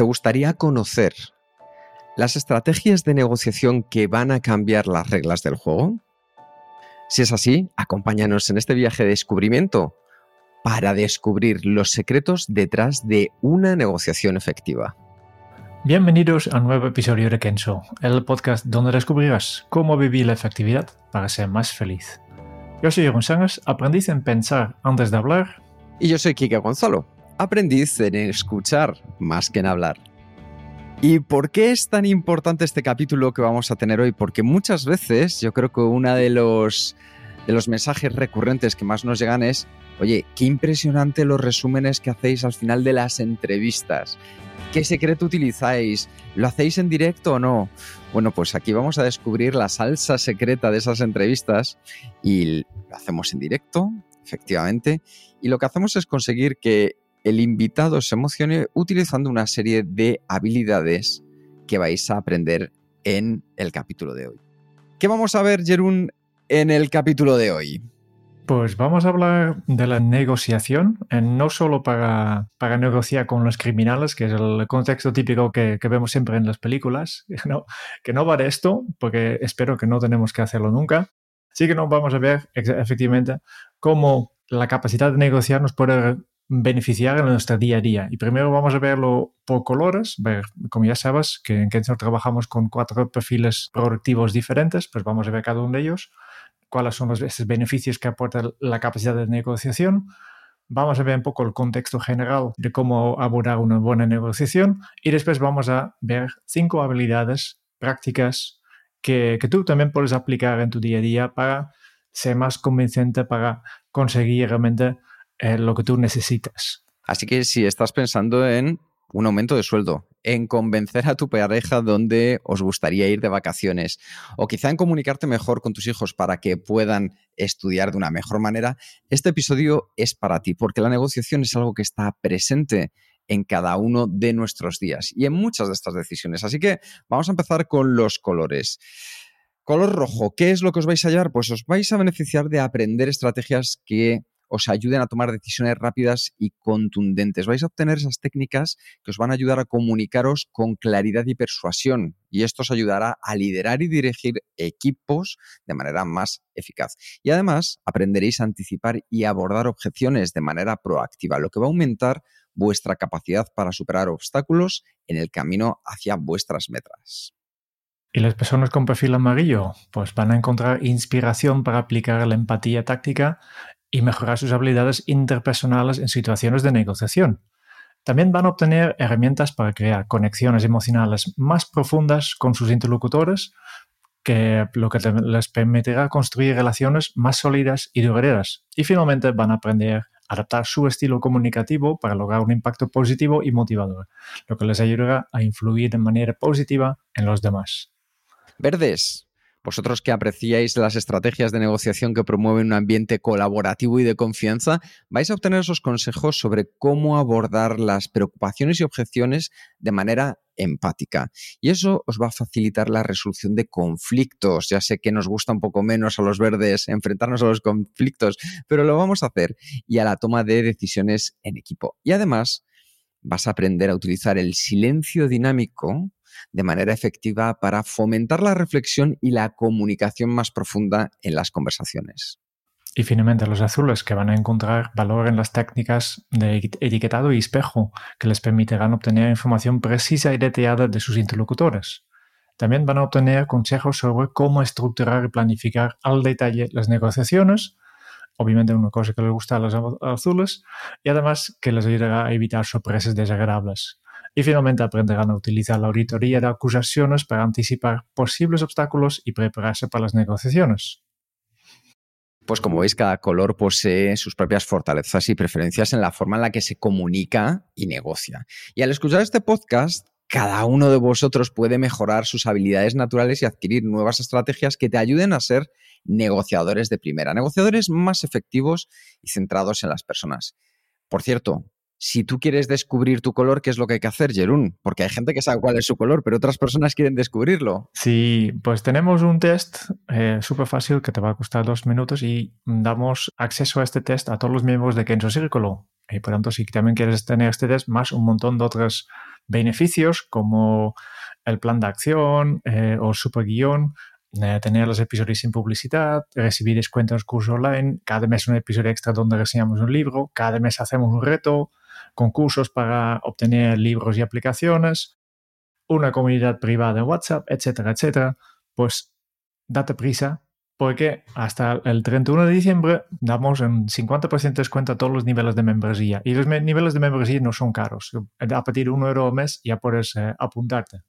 ¿Te gustaría conocer las estrategias de negociación que van a cambiar las reglas del juego? Si es así, acompáñanos en este viaje de descubrimiento para descubrir los secretos detrás de una negociación efectiva. Bienvenidos a un nuevo episodio de Kenso, el podcast donde descubrirás cómo vivir la efectividad para ser más feliz. Yo soy Jeroen Sangas, aprendiz en pensar antes de hablar. Y yo soy Kike Gonzalo, aprendiz en escuchar más que en hablar. ¿Y por qué es tan importante este capítulo que vamos a tener hoy? Porque muchas veces yo creo que uno de los, de los mensajes recurrentes que más nos llegan es, oye, qué impresionante los resúmenes que hacéis al final de las entrevistas. ¿Qué secreto utilizáis? ¿Lo hacéis en directo o no? Bueno, pues aquí vamos a descubrir la salsa secreta de esas entrevistas y lo hacemos en directo, efectivamente. Y lo que hacemos es conseguir que el invitado se emocione utilizando una serie de habilidades que vais a aprender en el capítulo de hoy. ¿Qué vamos a ver, Jerún, en el capítulo de hoy? Pues vamos a hablar de la negociación, no solo para, para negociar con los criminales, que es el contexto típico que, vemos siempre en las películas, no, que no va de esto, porque espero que no tenemos que hacerlo nunca. Sí que nos vamos a ver efectivamente cómo la capacidad de negociar nos puede beneficiar en nuestro día a día. Y primero vamos a verlo por colores, ver, como ya sabes, que en Kensor trabajamos con cuatro perfiles productivos diferentes, pues vamos a ver cada uno de ellos, cuáles son los beneficios que aporta la capacidad de negociación. Vamos a ver un poco el contexto general de cómo abordar una buena negociación y después vamos a ver cinco habilidades prácticas que, que tú también puedes aplicar en tu día a día para ser más convincente, para conseguir realmente eh, lo que tú necesitas. Así que si estás pensando en un aumento de sueldo, en convencer a tu pareja donde os gustaría ir de vacaciones o quizá en comunicarte mejor con tus hijos para que puedan estudiar de una mejor manera, este episodio es para ti porque la negociación es algo que está presente en cada uno de nuestros días y en muchas de estas decisiones. Así que vamos a empezar con los colores. Color rojo, ¿qué es lo que os vais a hallar? Pues os vais a beneficiar de aprender estrategias que os ayuden a tomar decisiones rápidas y contundentes. Vais a obtener esas técnicas que os van a ayudar a comunicaros con claridad y persuasión y esto os ayudará a liderar y dirigir equipos de manera más eficaz. Y además aprenderéis a anticipar y abordar objeciones de manera proactiva, lo que va a aumentar vuestra capacidad para superar obstáculos en el camino hacia vuestras metas. Y las personas con perfil amarillo, pues van a encontrar inspiración para aplicar la empatía táctica y mejorar sus habilidades interpersonales en situaciones de negociación. También van a obtener herramientas para crear conexiones emocionales más profundas con sus interlocutores, que lo que les permitirá construir relaciones más sólidas y duraderas. Y finalmente van a aprender a adaptar su estilo comunicativo para lograr un impacto positivo y motivador, lo que les ayudará a influir de manera positiva en los demás. Verdes, vosotros que apreciáis las estrategias de negociación que promueven un ambiente colaborativo y de confianza, vais a obtener esos consejos sobre cómo abordar las preocupaciones y objeciones de manera empática. Y eso os va a facilitar la resolución de conflictos. Ya sé que nos gusta un poco menos a los verdes enfrentarnos a los conflictos, pero lo vamos a hacer y a la toma de decisiones en equipo. Y además vas a aprender a utilizar el silencio dinámico de manera efectiva para fomentar la reflexión y la comunicación más profunda en las conversaciones. Y finalmente los azules que van a encontrar valor en las técnicas de etiquetado y espejo que les permitirán obtener información precisa y detallada de sus interlocutores. También van a obtener consejos sobre cómo estructurar y planificar al detalle las negociaciones, obviamente una cosa que les gusta a los azules, y además que les ayudará a evitar sorpresas desagradables. Y finalmente aprenderán a utilizar la auditoría de acusaciones para anticipar posibles obstáculos y prepararse para las negociaciones. Pues como veis, cada color posee sus propias fortalezas y preferencias en la forma en la que se comunica y negocia. Y al escuchar este podcast, cada uno de vosotros puede mejorar sus habilidades naturales y adquirir nuevas estrategias que te ayuden a ser negociadores de primera, negociadores más efectivos y centrados en las personas. Por cierto, si tú quieres descubrir tu color, ¿qué es lo que hay que hacer, Jerún? Porque hay gente que sabe cuál es su color, pero otras personas quieren descubrirlo. Sí, pues tenemos un test eh, súper fácil que te va a costar dos minutos y damos acceso a este test a todos los miembros de Kenzo Círculo. Y por tanto, si también quieres tener este test, más un montón de otros beneficios como el plan de acción eh, o super guion, eh, tener los episodios sin publicidad, recibir descuentos en curso online, cada mes un episodio extra donde reseñamos un libro, cada mes hacemos un reto, concursos para obtener libros y aplicaciones, una comunidad privada en WhatsApp, etcétera, etcétera, pues date prisa porque hasta el 31 de diciembre damos un 50% de descuento a todos los niveles de membresía. Y los niveles de membresía no son caros. A partir de un euro al mes ya puedes eh, apuntarte.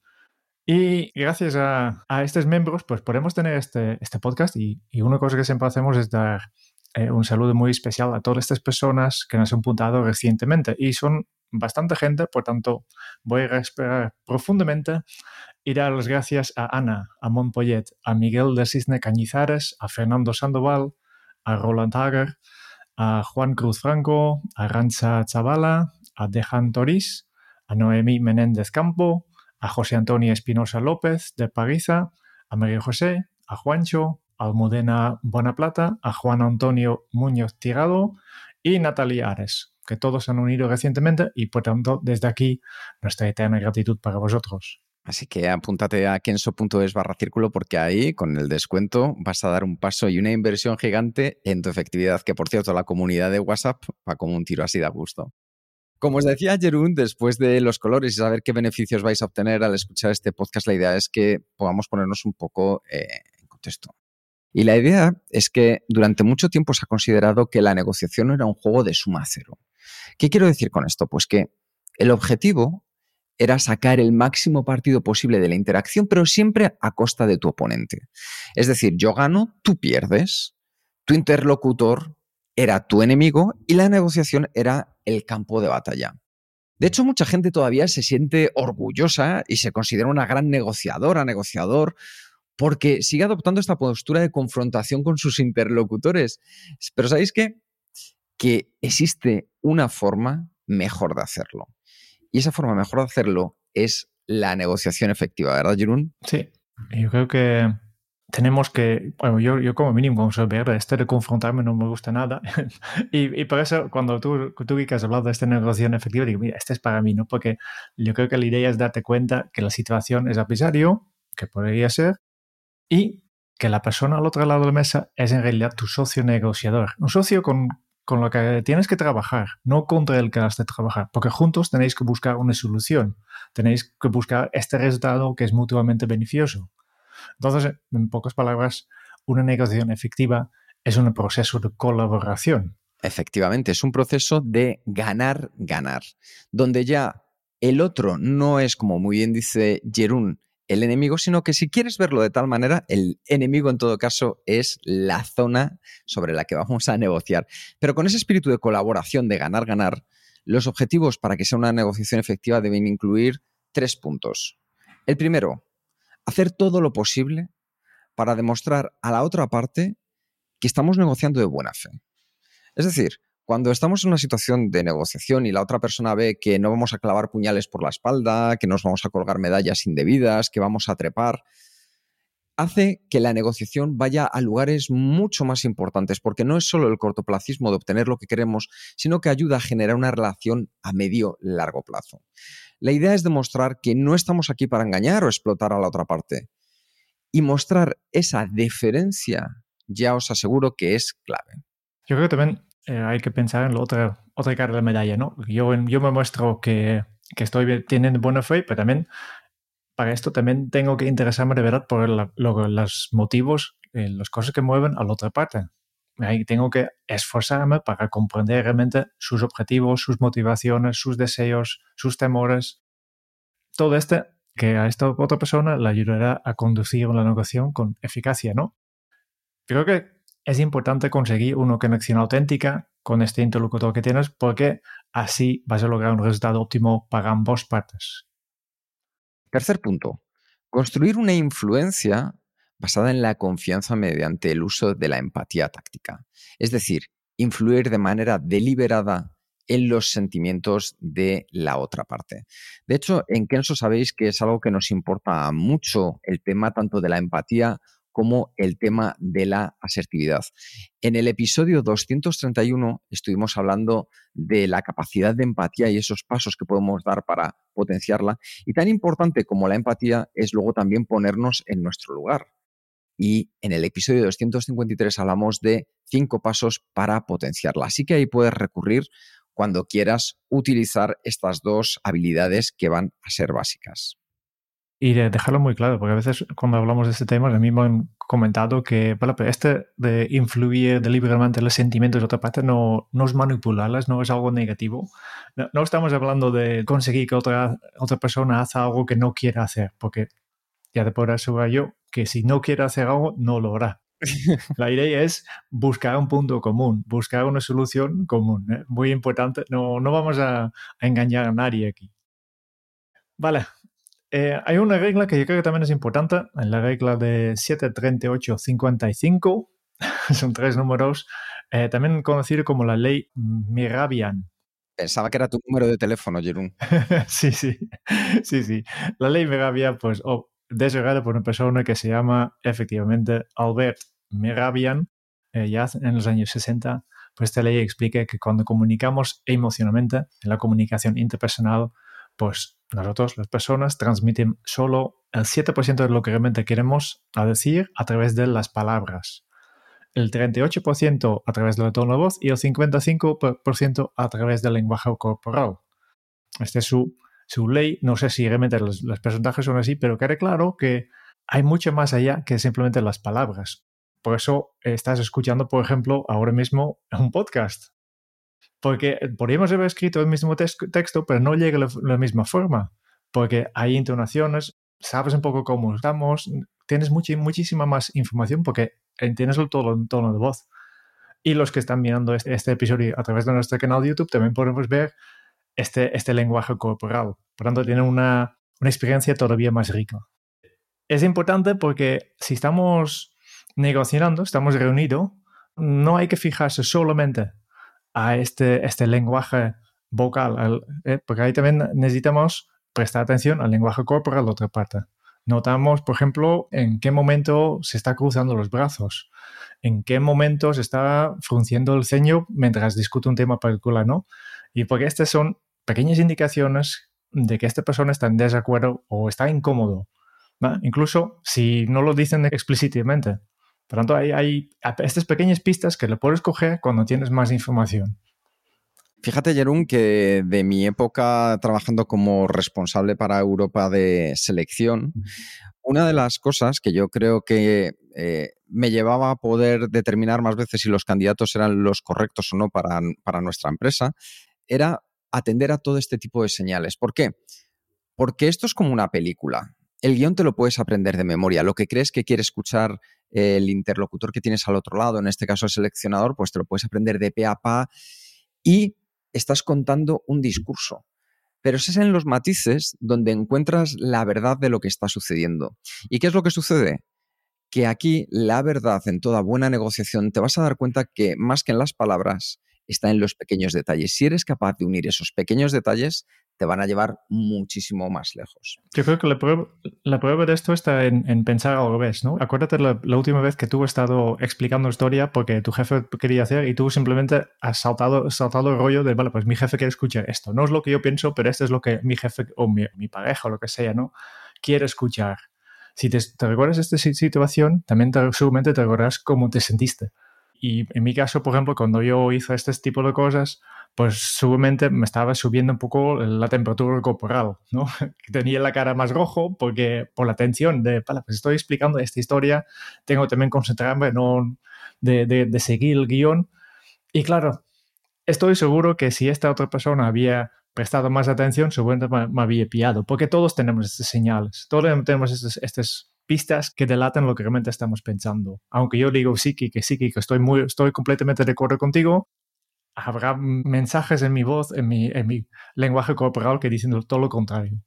Y gracias a, estos miembros, pues podemos tener este, este podcast y, y, una cosa que siempre hacemos es dar eh, un saludo muy especial a todas estas personas que nos han apuntado recientemente. Y son bastante gente, por tanto voy a respirar profundamente y dar las gracias a Ana, a Montpollet, a Miguel de Cisne Cañizares, a Fernando Sandoval, a Roland Hager, a Juan Cruz Franco, a Rancha Chavala, a Dejan Toriz, a Noemí Menéndez Campo, a José Antonio Espinosa López de Pariza, a María José, a Juancho, Almudena Buenaplata, a Juan Antonio Muñoz Tirado y Natalia Ares, que todos han unido recientemente y por tanto desde aquí nuestra eterna gratitud para vosotros. Así que apúntate a kenso.es barra círculo porque ahí con el descuento vas a dar un paso y una inversión gigante en tu efectividad, que por cierto la comunidad de WhatsApp va como un tiro así de gusto. Como os decía Jerún, después de los colores y saber qué beneficios vais a obtener al escuchar este podcast, la idea es que podamos ponernos un poco eh, en contexto. Y la idea es que durante mucho tiempo se ha considerado que la negociación era un juego de suma cero. ¿Qué quiero decir con esto? Pues que el objetivo era sacar el máximo partido posible de la interacción, pero siempre a costa de tu oponente. Es decir, yo gano, tú pierdes, tu interlocutor era tu enemigo y la negociación era el campo de batalla. De hecho, mucha gente todavía se siente orgullosa y se considera una gran negociadora, negociador, porque sigue adoptando esta postura de confrontación con sus interlocutores. Pero ¿sabéis qué? Que existe una forma mejor de hacerlo. Y esa forma mejor de hacerlo es la negociación efectiva, ¿verdad, Jerún? Sí, yo creo que tenemos que, bueno, yo, yo como mínimo soy verde, este de confrontarme no me gusta nada. y, y, por eso cuando tú, tú que has hablado de esta negociación efectiva, digo, mira, este es para mí, ¿no? Porque yo creo que la idea es darte cuenta que la situación es adversario, que podría ser, y que la persona al otro lado de la mesa es en realidad tu socio negociador, un socio con, con lo que tienes que trabajar, no contra el que has de trabajar, porque juntos tenéis que buscar una solución, tenéis que buscar este resultado que es mutuamente beneficioso. Entonces, en pocas palabras, una negociación efectiva es un proceso de colaboración. Efectivamente, es un proceso de ganar-ganar, donde ya el otro no es, como muy bien dice Jerún, el enemigo, sino que si quieres verlo de tal manera, el enemigo en todo caso es la zona sobre la que vamos a negociar. Pero con ese espíritu de colaboración, de ganar-ganar, los objetivos para que sea una negociación efectiva deben incluir tres puntos. El primero, hacer todo lo posible para demostrar a la otra parte que estamos negociando de buena fe. Es decir, cuando estamos en una situación de negociación y la otra persona ve que no vamos a clavar puñales por la espalda, que nos vamos a colgar medallas indebidas, que vamos a trepar, hace que la negociación vaya a lugares mucho más importantes, porque no es solo el cortoplacismo de obtener lo que queremos, sino que ayuda a generar una relación a medio largo plazo. La idea es demostrar que no estamos aquí para engañar o explotar a la otra parte. Y mostrar esa deferencia, ya os aseguro que es clave. Yo creo que también eh, hay que pensar en la otra, otra cara de la medalla, ¿no? Yo, yo me muestro que, que estoy teniendo buena fe, pero también para esto también tengo que interesarme de verdad por los motivos, eh, las cosas que mueven a la otra parte. Ahí tengo que esforzarme para comprender realmente sus objetivos, sus motivaciones, sus deseos, sus temores. todo este que a esta otra persona le ayudará a conducir la negociación con eficacia, ¿no? Creo que es importante conseguir una conexión auténtica con este interlocutor que tienes porque así vas a lograr un resultado óptimo para ambas partes. Tercer punto, construir una influencia basada en la confianza mediante el uso de la empatía táctica. Es decir, influir de manera deliberada en los sentimientos de la otra parte. De hecho, en Kenso sabéis que es algo que nos importa mucho el tema tanto de la empatía como el tema de la asertividad. En el episodio 231 estuvimos hablando de la capacidad de empatía y esos pasos que podemos dar para potenciarla. Y tan importante como la empatía es luego también ponernos en nuestro lugar. Y en el episodio 253 hablamos de cinco pasos para potenciarla. Así que ahí puedes recurrir cuando quieras utilizar estas dos habilidades que van a ser básicas. Y dejarlo muy claro, porque a veces cuando hablamos de este tema, mí me han comentado que bueno, este de influir deliberadamente en los sentimientos de otra parte no, no es manipularlas, no es algo negativo. No, estamos hablando de conseguir que otra, otra persona haga algo que no quiera hacer, porque ya te puedo asegurar yo que si no quiere hacer algo, no lo hará. La idea es buscar un punto común, buscar una solución común. ¿eh? Muy importante, no, no vamos a, a engañar a nadie aquí. Vale, eh, hay una regla que yo creo que también es importante, en la regla de 73855, son tres números, eh, también conocido como la ley Mirabian. Pensaba que era tu número de teléfono, Jerón. sí, sí, sí, sí. La ley Mirabian, pues, oh, desarrollada por una persona que se llama efectivamente Albert Mirabian, eh, ya en los años 60, pues esta ley explica que cuando comunicamos emocionalmente, en la comunicación interpersonal, pues nosotros, las personas, transmiten solo el 7% de lo que realmente queremos decir a través de las palabras, el 38% a través del tono de voz y el 55% a través del lenguaje corporal. Esta es su, su ley. No sé si realmente los, los porcentajes son así, pero quede claro que hay mucho más allá que simplemente las palabras. Por eso estás escuchando, por ejemplo, ahora mismo un podcast. Porque podríamos haber escrito el mismo texto, pero no llega de la, misma forma. Porque hay intonaciones, sabes un poco cómo estamos, tienes muchísima más información porque entiendes el tono, tono de voz. Y los que están mirando este, este, episodio a través de nuestro canal de YouTube también podemos ver este, este lenguaje corporal. Por tanto, tienen una, una experiencia todavía más rica. Es importante porque si estamos negociando, estamos reunidos, no hay que fijarse solamente a este, este lenguaje vocal, eh, porque ahí también necesitamos prestar atención al lenguaje corporal de otra parte. Notamos, por ejemplo, en qué momento se está cruzando los brazos, en qué momento se está frunciendo el ceño mientras discute un tema particular, ¿no? Y porque estas son pequeñas indicaciones de que esta persona está en desacuerdo o está incómodo, incluso si no lo dicen explícitamente. Por tanto, hay, estas pequeñas pistas que le puedes coger cuando tienes más información. Fíjate, Jerún, que de mi época trabajando como responsable para Europa de selección, una de las cosas que yo creo que eh, me llevaba a poder determinar más veces si los candidatos eran los correctos o no para, para nuestra empresa era atender a todo este tipo de señales. ¿Por qué? Porque esto es como una película. El guion te lo puedes aprender de memoria. Lo que crees que quiere escuchar el interlocutor que tienes al otro lado, en este caso el seleccionador, pues te lo puedes aprender de pe a pa y estás contando un discurso. Pero es en los matices donde encuentras la verdad de lo que está sucediendo. ¿Y qué es lo que sucede? Que aquí la verdad en toda buena negociación te vas a dar cuenta que más que en las palabras está en los pequeños detalles. Si eres capaz de unir esos pequeños detalles, te van a llevar muchísimo más lejos. Yo creo que la prueba, de esto está en, pensar al revés, ¿no? Acuérdate la, última vez que tú has estado explicando historia porque tu jefe quería hacer y tú simplemente has saltado, saltado el rollo de, vale, pues mi jefe quiere escuchar esto. No es lo que yo pienso, pero esto es lo que mi jefe o mi, pareja o lo que sea, ¿no? Quiere escuchar. Si te, recuerdas esta situación, también seguramente te recuerdas cómo te sentiste. Y en mi caso, por ejemplo, cuando yo hice este tipo de cosas, pues seguramente me estaba subiendo un poco la temperatura corporal, ¿no? Tenía la cara más rojo porque por la tensión de, pues estoy explicando esta historia, tengo también concentrarme no de, de, seguir el guion. Y claro, estoy seguro que si esta otra persona había prestado más atención, seguramente me, me había pillado, porque todos tenemos estas señales, todos tenemos estas, estas pistas que delatan lo que realmente estamos pensando. Aunque yo digo sí que sí que estoy, muy, estoy completamente de acuerdo contigo, habrá mensajes en mi voz, en mi, en mi lenguaje corporal que dicen todo lo contrario.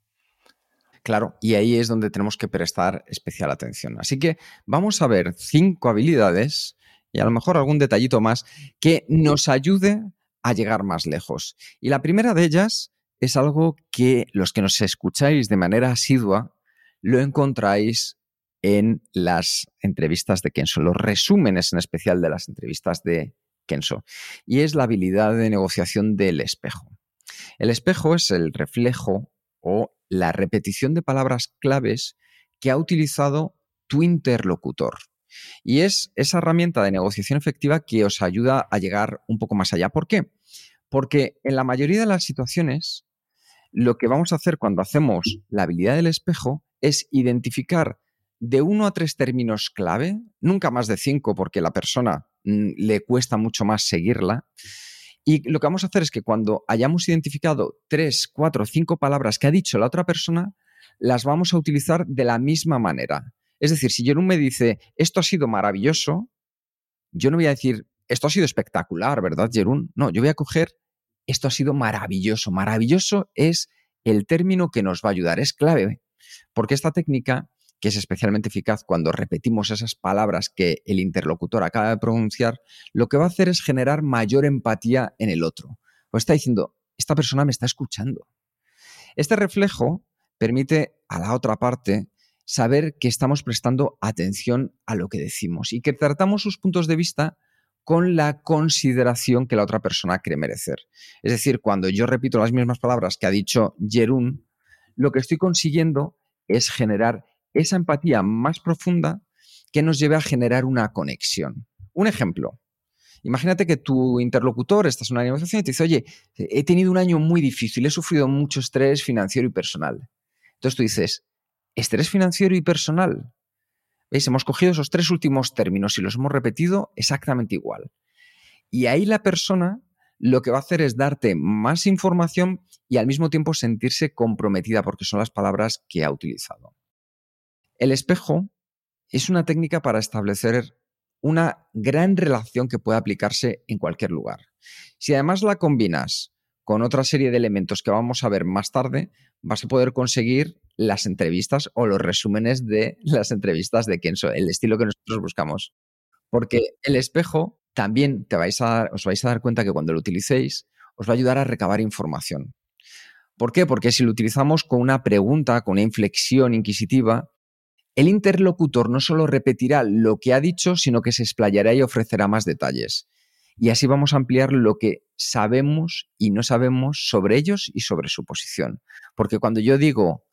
Claro, y ahí es donde tenemos que prestar especial atención. Así que vamos a ver cinco habilidades y a lo mejor algún detallito más que nos ayude a llegar más lejos. Y la primera de ellas es algo que los que nos escucháis de manera asidua lo encontráis en las entrevistas de Kenso, los resúmenes en especial de las entrevistas de Kenso, y es la habilidad de negociación del espejo. El espejo es el reflejo o la repetición de palabras claves que ha utilizado tu interlocutor. Y es esa herramienta de negociación efectiva que os ayuda a llegar un poco más allá. ¿Por qué? Porque en la mayoría de las situaciones, lo que vamos a hacer cuando hacemos la habilidad del espejo es identificar de uno a tres términos clave, nunca más de cinco porque la persona mm, le cuesta mucho más seguirla, y lo que vamos a hacer es que cuando hayamos identificado tres, cuatro, cinco palabras que ha dicho la otra persona, las vamos a utilizar de la misma manera. Es decir, si Jerón me dice, esto ha sido maravilloso, yo no voy a decir, esto ha sido espectacular, ¿verdad, Jerón? No, yo voy a coger, esto ha sido maravilloso. Maravilloso es el término que nos va a ayudar, es clave, porque esta técnica que es especialmente eficaz cuando repetimos esas palabras que el interlocutor acaba de pronunciar, lo que va a hacer es generar mayor empatía en el otro. O está diciendo, esta persona me está escuchando. Este reflejo permite a la otra parte saber que estamos prestando atención a lo que decimos y que tratamos sus puntos de vista con la consideración que la otra persona cree merecer. Es decir, cuando yo repito las mismas palabras que ha dicho Jerún, lo que estoy consiguiendo es generar esa empatía más profunda que nos lleve a generar una conexión. Un ejemplo. Imagínate que tu interlocutor, estás en una negociación y te dice, oye, he tenido un año muy difícil, he sufrido mucho estrés financiero y personal. Entonces tú dices, estrés financiero y personal. ¿Veis? Hemos cogido esos tres últimos términos y los hemos repetido exactamente igual. Y ahí la persona lo que va a hacer es darte más información y al mismo tiempo sentirse comprometida porque son las palabras que ha utilizado. El espejo es una técnica para establecer una gran relación que puede aplicarse en cualquier lugar. Si además la combinas con otra serie de elementos que vamos a ver más tarde, vas a poder conseguir las entrevistas o los resúmenes de las entrevistas de Kenso, el estilo que nosotros buscamos. Porque el espejo también te vais a, os vais a dar cuenta que cuando lo utilicéis os va a ayudar a recabar información. ¿Por qué? Porque si lo utilizamos con una pregunta, con una inflexión inquisitiva, el interlocutor no solo repetirá lo que ha dicho, sino que se explayará y ofrecerá más detalles. Y así vamos a ampliar lo que sabemos y no sabemos sobre ellos y sobre su posición. Porque cuando yo digo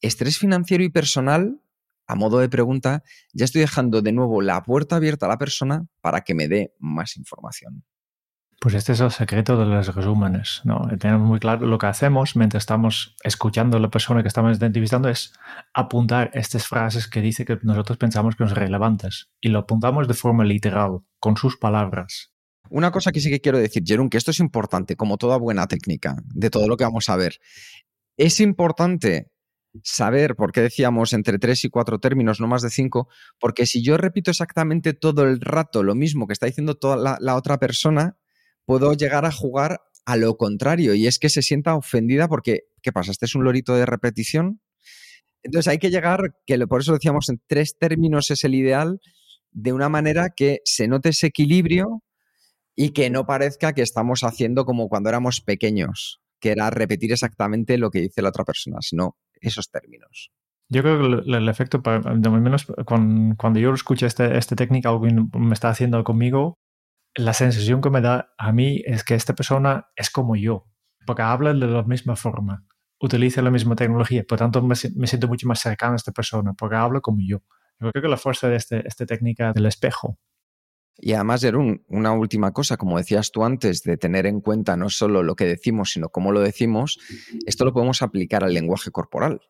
estrés financiero y personal, a modo de pregunta, ya estoy dejando de nuevo la puerta abierta a la persona para que me dé más información. Pues este es el secreto de los resúmenes, ¿no? Tenemos muy claro lo que hacemos mientras estamos escuchando a la persona que estamos entrevistando es apuntar estas frases que dice que nosotros pensamos que son relevantes y lo apuntamos de forma literal, con sus palabras. Una cosa que sí que quiero decir, Jerón, que esto es importante, como toda buena técnica, de todo lo que vamos a ver. Es importante saber por qué decíamos entre tres y cuatro términos, no más de cinco, porque si yo repito exactamente todo el rato lo mismo que está diciendo toda la otra persona, puedo llegar a jugar a lo contrario y es que se sienta ofendida porque, ¿qué pasa? ¿Este es un lorito de repetición? Entonces hay que llegar, que por eso decíamos en tres términos es el ideal, de una manera que se note ese equilibrio y que no parezca que estamos haciendo como cuando éramos pequeños, que era repetir exactamente lo que dice la otra persona, sino esos términos. Yo creo que el, efecto, de menos cuando, yo escucho este, esta técnica, algo me está haciendo conmigo, la sensación que me da a mí es que esta persona es como yo, porque habla de la misma forma, utiliza la misma tecnología, por tanto me, siento mucho más cercano a esta persona, porque habla como yo. Yo creo que la fuerza de este, esta técnica del espejo. Y además, Jerún, una última cosa, como decías tú antes, de tener en cuenta no solo lo que decimos, sino cómo lo decimos, esto lo podemos aplicar al lenguaje corporal.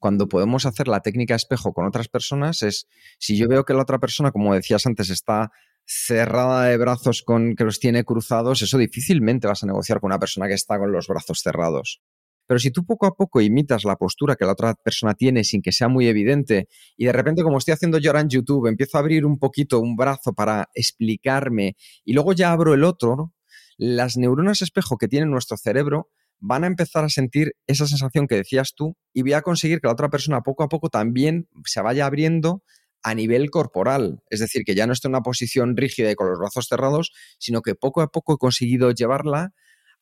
Cuando podemos hacer la técnica espejo con otras personas es, si yo veo que la otra persona, como decías antes, está cerrada de brazos con que los tiene cruzados, eso difícilmente vas a negociar con una persona que está con los brazos cerrados. Pero si tú poco a poco imitas la postura que la otra persona tiene sin que sea muy evidente y de repente como estoy haciendo yo ahora en YouTube, empiezo a abrir un poquito un brazo para explicarme y luego ya abro el otro, las neuronas espejo que tiene nuestro cerebro van a empezar a sentir esa sensación que decías tú y voy a conseguir que la otra persona poco a poco también se vaya abriendo a nivel corporal. Es decir, que ya no esté en una posición rígida y con los brazos cerrados, sino que poco a poco he conseguido llevarla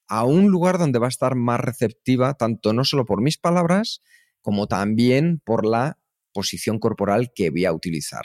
a un lugar donde va a estar más receptiva, tanto no solo por mis palabras, como también por la posición corporal que voy a utilizar.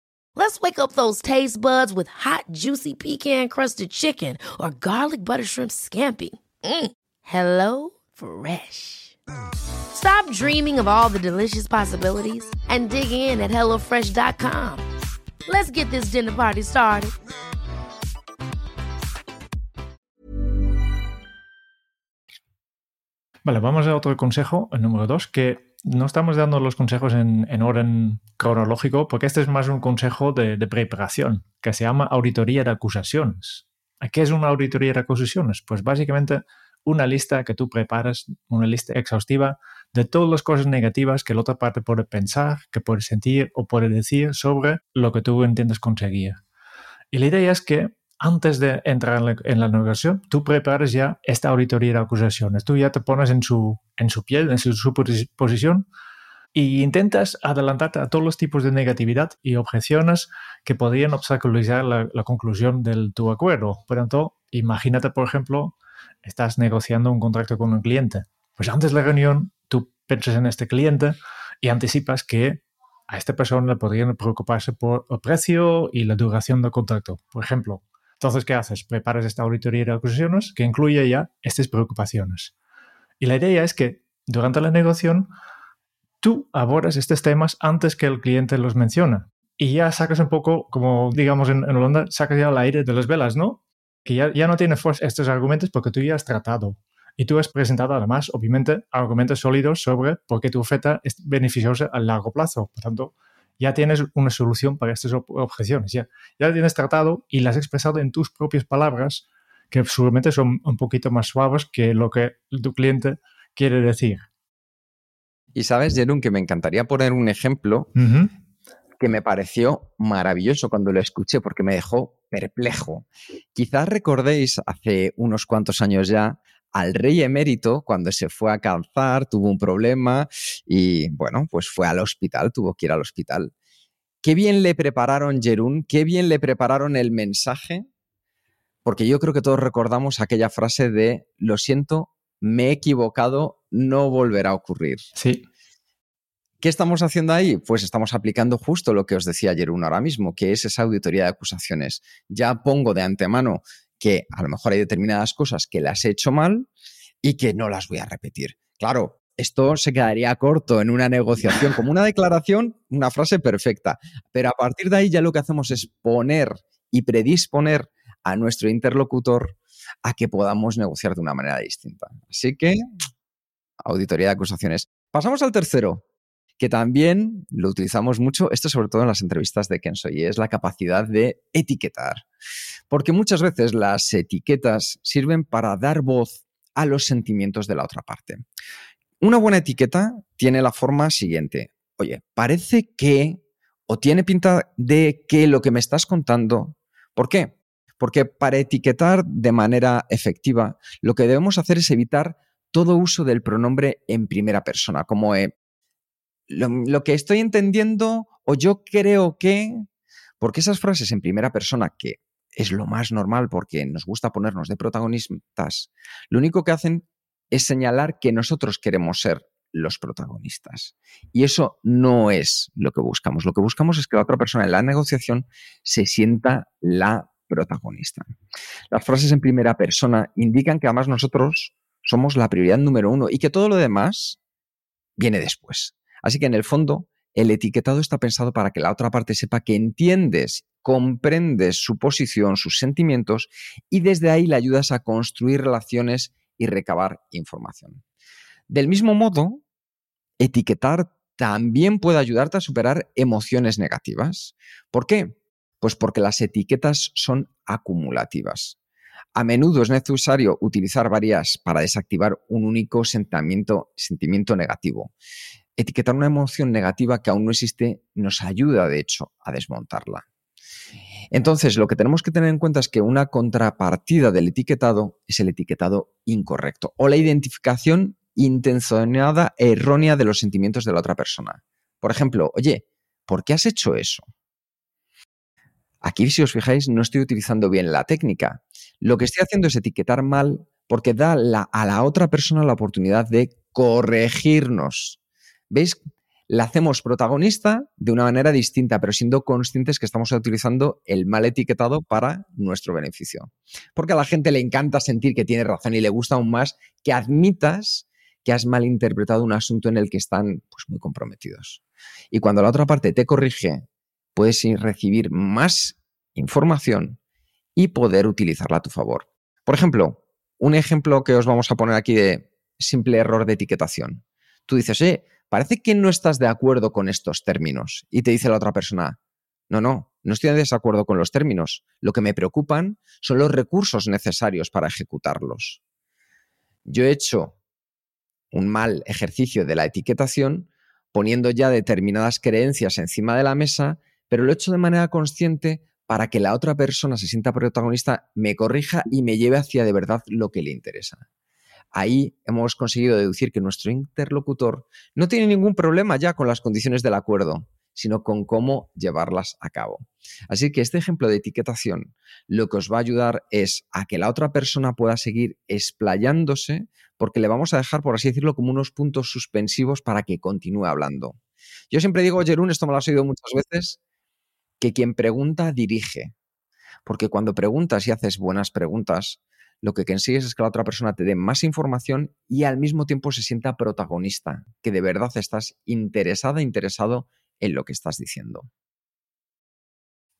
Let's wake up those taste buds with hot, juicy pecan crusted chicken or garlic butter shrimp scampi. Mm. Hello Fresh. Stop dreaming of all the delicious possibilities and dig in at HelloFresh.com. Let's get this dinner party started. Vale, vamos a otro consejo, el número dos, que no estamos dando los consejos en, orden cronológico, porque este es más un consejo de, preparación, que se llama auditoría de acusaciones. ¿Qué es una auditoría de acusaciones? Pues básicamente una lista que tú preparas, una lista exhaustiva de todas las cosas negativas que la otra parte puede pensar, que puede sentir o puede decir sobre lo que tú entiendes conseguir. Y la idea es que antes de entrar en la, negociación, tú prepares ya esta auditoría de acusaciones. Tú ya te pones en su, en su piel, en su, posición y intentas adelantarte a todos los tipos de negatividad y objeciones que podrían obstaculizar la, conclusión de tu acuerdo. Por tanto, imagínate, por ejemplo, estás negociando un contrato con un cliente. Pues antes de la reunión, tú piensas en este cliente y anticipas que a esta persona le podrían preocuparse por el precio y la duración del contrato. Por ejemplo, entonces, ¿qué haces? Preparas esta auditoría de acusaciones que incluye ya estas preocupaciones. Y la idea es que durante la negociación tú abordas estos temas antes que el cliente los menciona. Y ya sacas un poco, como digamos en, Holanda, sacas ya el aire de las velas, ¿no? Que ya, ya no tiene fuerza estos argumentos porque tú ya has tratado. Y tú has presentado además, obviamente, argumentos sólidos sobre por qué tu oferta es beneficiosa a largo plazo. Por tanto, ya tienes una solución para estas objeciones, ya, ya tienes tratado y las has expresado en tus propias palabras, que seguramente son un poquito más suaves que lo que tu cliente quiere decir. Y sabes, Jerón, que me encantaría poner un ejemplo que me pareció maravilloso cuando lo escuché porque me dejó perplejo. Quizás recordéis hace unos cuantos años ya al rey emérito cuando se fue a calzar, tuvo un problema y bueno, pues fue al hospital, tuvo que ir al hospital. Qué bien le prepararon Jerún, qué bien le prepararon el mensaje, porque yo creo que todos recordamos aquella frase de lo siento, me he equivocado, no volverá a ocurrir. Sí. ¿Qué estamos haciendo ahí? Pues estamos aplicando justo lo que os decía Jerún ahora mismo, que es esa auditoría de acusaciones. Ya pongo de antemano que a lo mejor hay determinadas cosas que las he hecho mal y que no las voy a repetir. Claro, esto se quedaría corto en una negociación, como una declaración, una frase perfecta, pero a partir de ahí ya lo que hacemos es poner y predisponer a nuestro interlocutor a que podamos negociar de una manera distinta. Así que, auditoría de acusaciones. Pasamos al tercero, que también lo utilizamos mucho, esto sobre todo en las entrevistas de Kenzo, y es la capacidad de etiquetar. Porque muchas veces las etiquetas sirven para dar voz a los sentimientos de la otra parte. Una buena etiqueta tiene la forma siguiente. Oye, parece que o tiene pinta de que lo que me estás contando. ¿Por qué? Porque para etiquetar de manera efectiva, lo que debemos hacer es evitar todo uso del pronombre en primera persona, como lo, que estoy entendiendo o yo creo que, porque esas frases en primera persona, que es lo más normal porque nos gusta ponernos de protagonistas, lo único que hacen es señalar que nosotros queremos ser los protagonistas. Y eso no es lo que buscamos. Lo que buscamos es que la otra persona en la negociación se sienta la protagonista. Las frases en primera persona indican que además nosotros somos la prioridad número uno y que todo lo demás viene después. Así que en el fondo, el etiquetado está pensado para que la otra parte sepa que entiendes, comprendes su posición, sus sentimientos y desde ahí le ayudas a construir relaciones y recabar información. Del mismo modo, etiquetar también puede ayudarte a superar emociones negativas. ¿Por qué? Pues porque las etiquetas son acumulativas. A menudo es necesario utilizar varias para desactivar un único sentimiento, sentimiento negativo. Etiquetar una emoción negativa que aún no existe nos ayuda, de hecho, a desmontarla. Entonces, lo que tenemos que tener en cuenta es que una contrapartida del etiquetado es el etiquetado incorrecto o la identificación intencionada e errónea de los sentimientos de la otra persona. Por ejemplo, oye, ¿por qué has hecho eso? Aquí, si os fijáis, no estoy utilizando bien la técnica. Lo que estoy haciendo es etiquetar mal porque da a la otra persona la oportunidad de corregirnos. ¿Veis? La hacemos protagonista de una manera distinta, pero siendo conscientes que estamos utilizando el mal etiquetado para nuestro beneficio. Porque a la gente le encanta sentir que tiene razón y le gusta aún más que admitas que has malinterpretado un asunto en el que están pues, muy comprometidos. Y cuando la otra parte te corrige, puedes recibir más información y poder utilizarla a tu favor. Por ejemplo, un ejemplo que os vamos a poner aquí de simple error de etiquetación. Tú dices, eh, parece que no estás de acuerdo con estos términos. Y te dice la otra persona, no, no, no estoy de desacuerdo con los términos. Lo que me preocupan son los recursos necesarios para ejecutarlos. Yo he hecho un mal ejercicio de la etiquetación poniendo ya determinadas creencias encima de la mesa, pero lo he hecho de manera consciente para que la otra persona se sienta protagonista, me corrija y me lleve hacia de verdad lo que le interesa. Ahí hemos conseguido deducir que nuestro interlocutor no tiene ningún problema ya con las condiciones del acuerdo, sino con cómo llevarlas a cabo. Así que este ejemplo de etiquetación lo que os va a ayudar es a que la otra persona pueda seguir explayándose porque le vamos a dejar, por así decirlo, como unos puntos suspensivos para que continúe hablando. Yo siempre digo, Jerún, esto me lo has oído muchas veces, que quien pregunta dirige. Porque cuando preguntas y haces buenas preguntas, lo que consigues es que la otra persona te dé más información y al mismo tiempo se sienta protagonista, que de verdad estás interesada, interesado en lo que estás diciendo.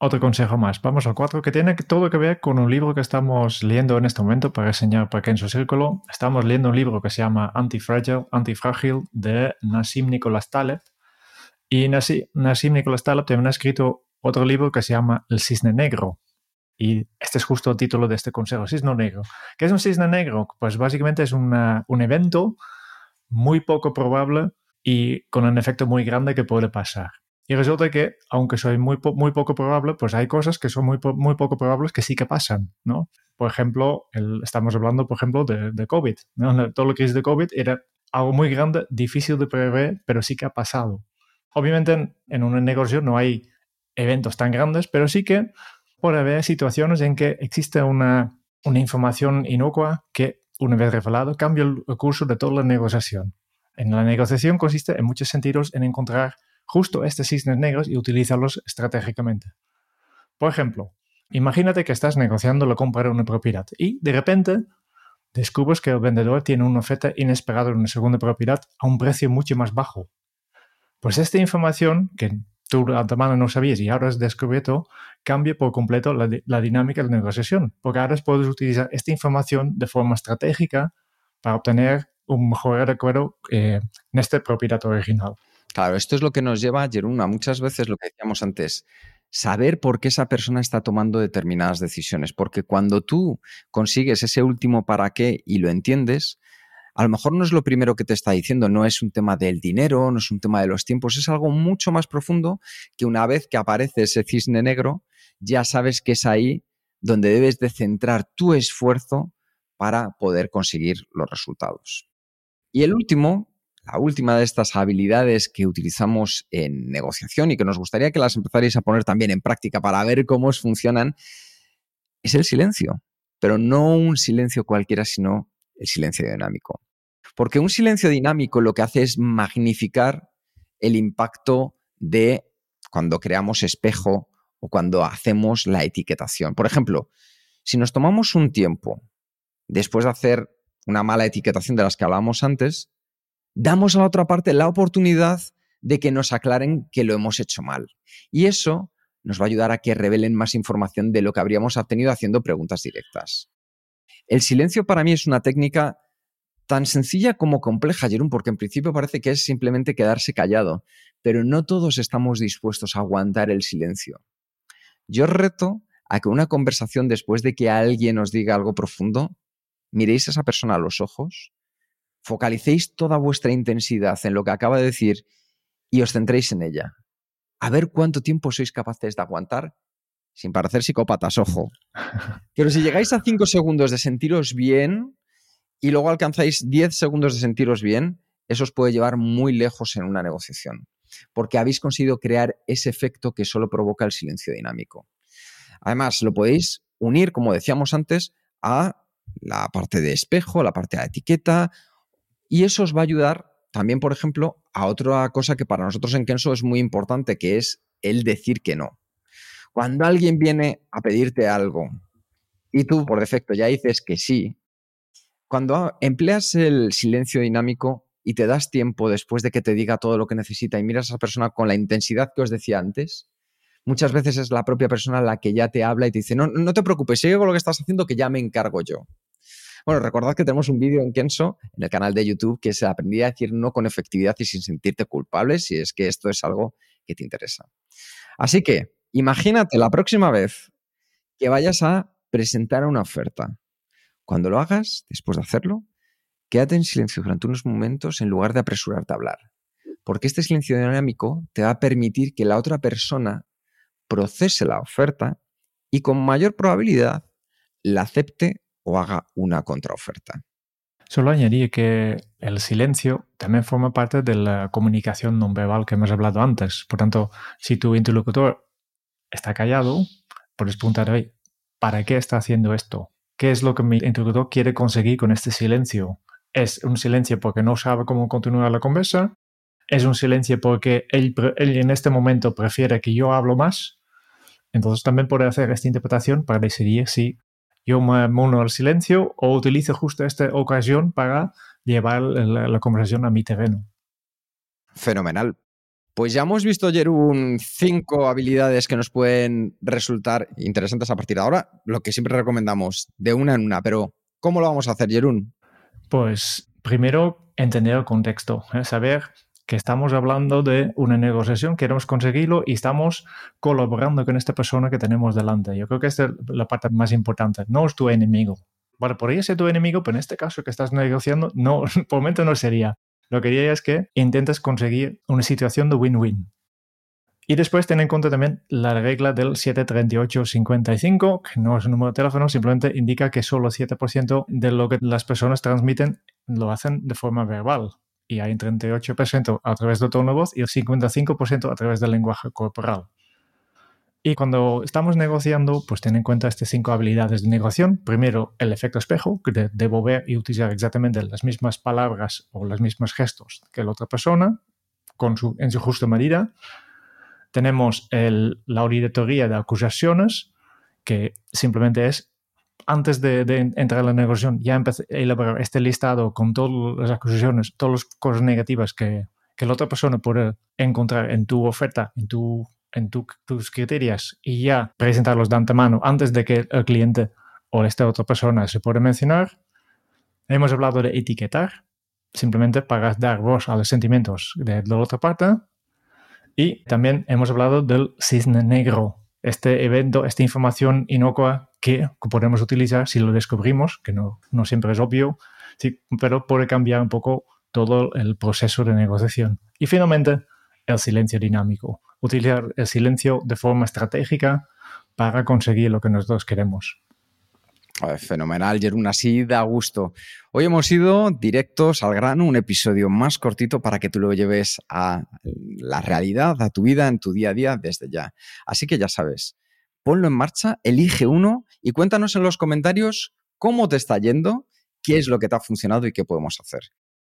Otro consejo más, vamos al cuatro, que tiene todo que ver con un libro que estamos leyendo en este momento para enseñar para que en su círculo. Estamos leyendo un libro que se llama Antifragile, Antifrágil de Nassim Nicholas Taleb. Y Nassim Nicholas Taleb también ha escrito otro libro que se llama El Cisne Negro. Y este es justo el título de este consejo, Cisne Negro. ¿Qué es un cisne negro? Pues básicamente es un evento muy poco probable y con un efecto muy grande que puede pasar. Y resulta que, aunque soy muy, muy poco probable, pues hay cosas que son muy, muy poco probables que sí que pasan, ¿no? Por ejemplo, estamos hablando, por ejemplo, de, de COVID. Todo lo que es de COVID era algo muy grande, difícil de prever, pero sí que ha pasado. Obviamente en, en un negocio no hay eventos tan grandes, pero sí que puede haber situaciones en que existe una, una información inocua que, una vez revelado, cambia el curso de toda la negociación. En la negociación consiste, en muchos sentidos, en encontrar justo estos cisnes negros y utilizarlos estratégicamente. Por ejemplo, imagínate que estás negociando la compra de una propiedad y de repente descubres que el vendedor tiene una oferta inesperada en una segunda propiedad a un precio mucho más bajo. Pues esta información que tú de antemano no sabías y ahora has descubierto cambia por completo la, dinámica de la negociación, porque ahora puedes utilizar esta información de forma estratégica para obtener un mejor acuerdo eh, en esta propiedad original. Claro, esto es lo que nos lleva, a muchas veces lo que decíamos antes, saber por qué esa persona está tomando determinadas decisiones. Porque cuando tú consigues ese último para qué y lo entiendes, a lo mejor no es lo primero que te está diciendo, no es un tema del dinero, no es un tema de los tiempos, es algo mucho más profundo que una vez que aparece ese cisne negro, ya sabes que es ahí donde debes de centrar tu esfuerzo para poder conseguir los resultados. Y el último, la última de estas habilidades que utilizamos en negociación y que nos gustaría que las empezarais a poner también en práctica para ver cómo funcionan, es el silencio. Pero no un silencio cualquiera, sino el silencio dinámico. Porque un silencio dinámico lo que hace es magnificar el impacto de cuando creamos espejo o cuando hacemos la etiquetación. Por ejemplo, si nos tomamos un tiempo después de hacer una mala etiquetación de las que hablábamos antes, damos a la otra parte la oportunidad de que nos aclaren que lo hemos hecho mal. Y eso nos va a ayudar a que revelen más información de lo que habríamos obtenido haciendo preguntas directas. El silencio para mí es una técnica tan sencilla como compleja, Jerón, porque en principio parece que es simplemente quedarse callado, pero no todos estamos dispuestos a aguantar el silencio. Yo reto a que una conversación después de que alguien os diga algo profundo, miréis a esa persona a los ojos, focalicéis toda vuestra intensidad en lo que acaba de decir y os centréis en ella. A ver cuánto tiempo sois capaces de aguantar sin parecer psicópatas, ojo. Pero si llegáis a 5 segundos de sentiros bien y luego alcanzáis 10 segundos de sentiros bien, eso os puede llevar muy lejos en una negociación, porque habéis conseguido crear ese efecto que solo provoca el silencio dinámico. Además, lo podéis unir, como decíamos antes, a la parte de espejo, la parte de etiqueta, y eso os va a ayudar también, por ejemplo, a otra cosa que para nosotros en Kenso es muy importante, que es el decir que no. Cuando alguien viene a pedirte algo y tú por defecto ya dices que sí, cuando empleas el silencio dinámico y te das tiempo después de que te diga todo lo que necesita y miras a esa persona con la intensidad que os decía antes, muchas veces es la propia persona la que ya te habla y te dice, no, no te preocupes, sigue con lo que estás haciendo que ya me encargo yo. Bueno, recordad que tenemos un vídeo en Kenso, en el canal de YouTube, que se aprendí a decir no con efectividad y sin sentirte culpable, si es que esto es algo que te interesa. Así que, imagínate la próxima vez que vayas a presentar una oferta. Cuando lo hagas, después de hacerlo, quédate en silencio durante unos momentos en lugar de apresurarte a hablar. Porque este silencio dinámico te va a permitir que la otra persona procese la oferta y con mayor probabilidad la acepte o haga una contraoferta. Solo añadir que el silencio también forma parte de la comunicación no verbal que hemos hablado antes. Por tanto, si tu interlocutor está callado, puedes preguntar, ¿para qué está haciendo esto? ¿Qué es lo que mi interlocutor quiere conseguir con este silencio? ¿Es un silencio porque no sabe cómo continuar la conversa? ¿Es un silencio porque él, él en este momento prefiere que yo hablo más? Entonces también puede hacer esta interpretación para decidir si yo me mono al silencio o utilizo justo esta ocasión para llevar la, conversación a mi terreno. Fenomenal. Pues ya hemos visto, Jerún, cinco habilidades que nos pueden resultar interesantes a partir de ahora. Lo que siempre recomendamos, de una en una. Pero, ¿cómo lo vamos a hacer, Jerún? Pues primero, entender el contexto. ¿eh? Saber que estamos hablando de una negociación, queremos conseguirlo y estamos colaborando con esta persona que tenemos delante. Yo creo que esta es la parte más importante. No es tu enemigo. Vale, podría ser tu enemigo, pero en este caso que estás negociando, no, por el momento no sería. Lo que diría es que intentes conseguir una situación de win-win. Y después ten en cuenta también la regla del 73855, que no es un número de teléfono, simplemente indica que solo 7% de lo que las personas transmiten lo hacen de forma verbal y hay un 38% a través del tono de voz y el 55% a través del lenguaje corporal. Y cuando estamos negociando, pues ten en cuenta estas cinco habilidades de negociación. Primero, el efecto espejo, que debo ver y utilizar exactamente las mismas palabras o los mismos gestos que la otra persona, con su, en su justa medida. Tenemos el, la auditoría de acusaciones, que simplemente es antes de, entrar en la negociación, ya empecé a elaborar este listado con todas las acusaciones, todas las cosas negativas que, que la otra persona puede encontrar en tu oferta, en, tu, en tus criterios, y ya presentarlos de antemano antes de que el cliente o esta otra persona se pueda mencionar. Hemos hablado de etiquetar, simplemente para dar voz a los sentimientos de la otra parte. Y también hemos hablado del cisne negro, este evento, esta información inocua que podemos utilizar si lo descubrimos, que no, no siempre es obvio, sí, pero puede cambiar un poco todo el proceso de negociación. Y finalmente, el silencio dinámico. Utilizar el silencio de forma estratégica para conseguir lo que nosotros queremos. Fenomenal, Jerún, así da gusto. Hoy hemos ido directos al grano, un episodio más cortito para que tú lo lleves a la realidad, a tu vida, en tu día a día desde ya. Así que ya sabes, ponlo en marcha, elige uno y cuéntanos en los comentarios cómo te está yendo, qué es lo que te ha funcionado y qué podemos hacer.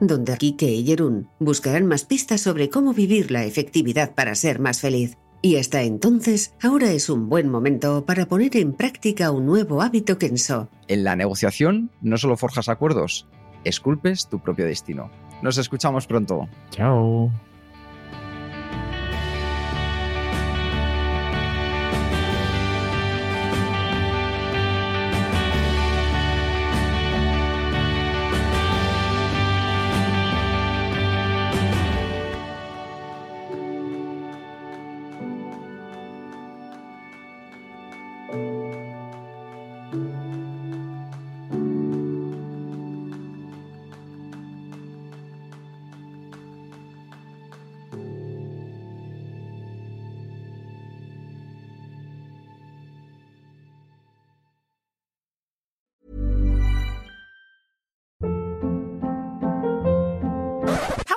donde Kike y Jerún buscarán más pistas sobre cómo vivir la efectividad para ser más feliz. Y hasta entonces, ahora es un buen momento para poner en práctica un nuevo hábito Kenso. En la negociación no solo forjas acuerdos, esculpes tu propio destino. Nos escuchamos pronto. Chao.